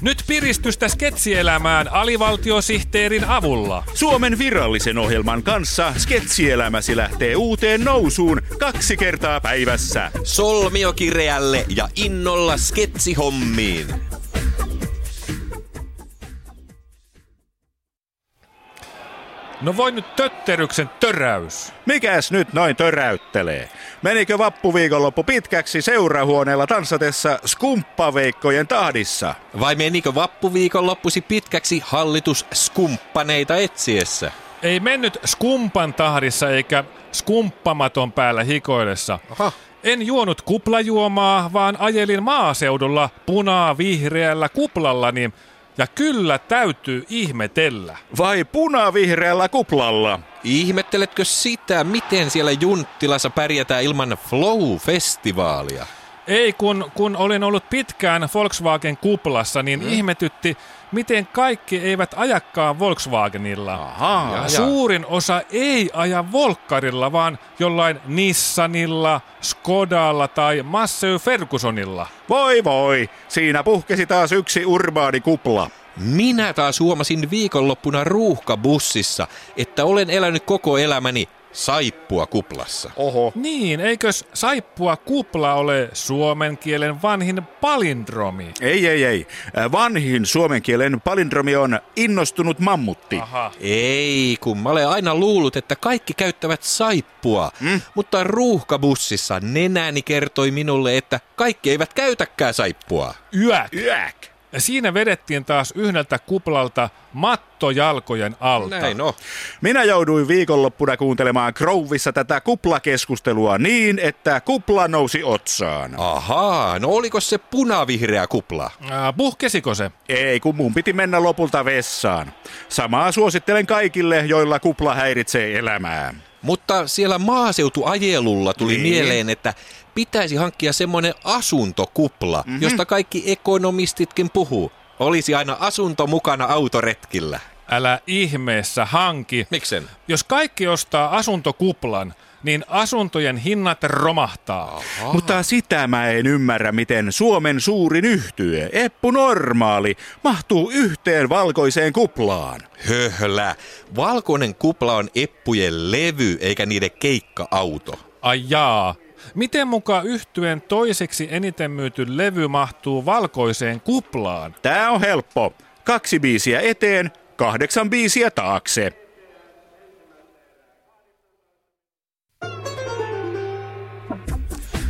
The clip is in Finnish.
Nyt piristystä sketsielämään alivaltiosihteerin avulla. Suomen virallisen ohjelman kanssa sketsielämäsi lähtee uuteen nousuun kaksi kertaa päivässä. Solmiokireälle ja innolla sketsihommiin. No voi nyt tötteryksen töräys. Mikäs nyt noin töräyttelee? Menikö vappuviikonloppu pitkäksi seurahuoneella tanssatessa skumppaveikkojen tahdissa? Vai menikö vappuviikon loppusi pitkäksi hallitus skumppaneita etsiessä? Ei mennyt skumpan tahdissa eikä skumppamaton päällä hikoillessa. Aha. En juonut kuplajuomaa, vaan ajelin maaseudulla punaa vihreällä kuplallani. Ja kyllä täytyy ihmetellä. Vai punavihreällä kuplalla? Ihmetteletkö sitä, miten siellä Junttilassa pärjätään ilman Flow-festivaalia? Ei, kun, kun olin ollut pitkään Volkswagen kuplassa, niin mm. ihmetytti, miten kaikki eivät ajakkaan Volkswagenilla. Ahaa. Ja- Suurin osa ei aja Volkkarilla, vaan jollain Nissanilla, Skodalla tai Massey Fergusonilla. Voi voi, siinä puhkesi taas yksi urbaani kupla. Minä taas huomasin viikonloppuna ruuhkabussissa, että olen elänyt koko elämäni saippua kuplassa. Oho. Niin, eikös saippua kupla ole suomen kielen vanhin palindromi? Ei, ei, ei. Vanhin suomen kielen palindromi on innostunut mammutti. Aha. Ei, kun mä olen aina luullut, että kaikki käyttävät saippua. Mm. Mutta ruuhkabussissa nenäni kertoi minulle, että kaikki eivät käytäkään saippua. Yäk. Yäk. Ja siinä vedettiin taas yhdeltä kuplalta matto jalkojen alta. Näin no. Minä jouduin viikonloppuna kuuntelemaan Grovissa tätä kuplakeskustelua niin, että kupla nousi otsaan. Ahaa, no oliko se punavihreä kupla? Ää, puhkesiko se? Ei, kun mun piti mennä lopulta vessaan. Samaa suosittelen kaikille, joilla kupla häiritsee elämää. Mutta siellä maaseutuajelulla tuli Niin. mieleen, että pitäisi hankkia semmoinen asuntokupla, mm-hmm. josta kaikki ekonomistitkin puhuu. Olisi aina asunto mukana autoretkillä. Älä ihmeessä hanki. Miksen? Jos kaikki ostaa asuntokuplan, niin asuntojen hinnat romahtaa. Mutta sitä mä en ymmärrä, miten Suomen suurin yhtye, Eppu Normaali, mahtuu yhteen valkoiseen kuplaan. Höhlä. Valkoinen kupla on eppujen levy eikä niiden keikka-auto. Ai jaa. Miten muka yhtyen toiseksi eniten myyty levy mahtuu valkoiseen kuplaan? Tää on helppo. Kaksi biisiä eteen, kahdeksan biisiä taakse.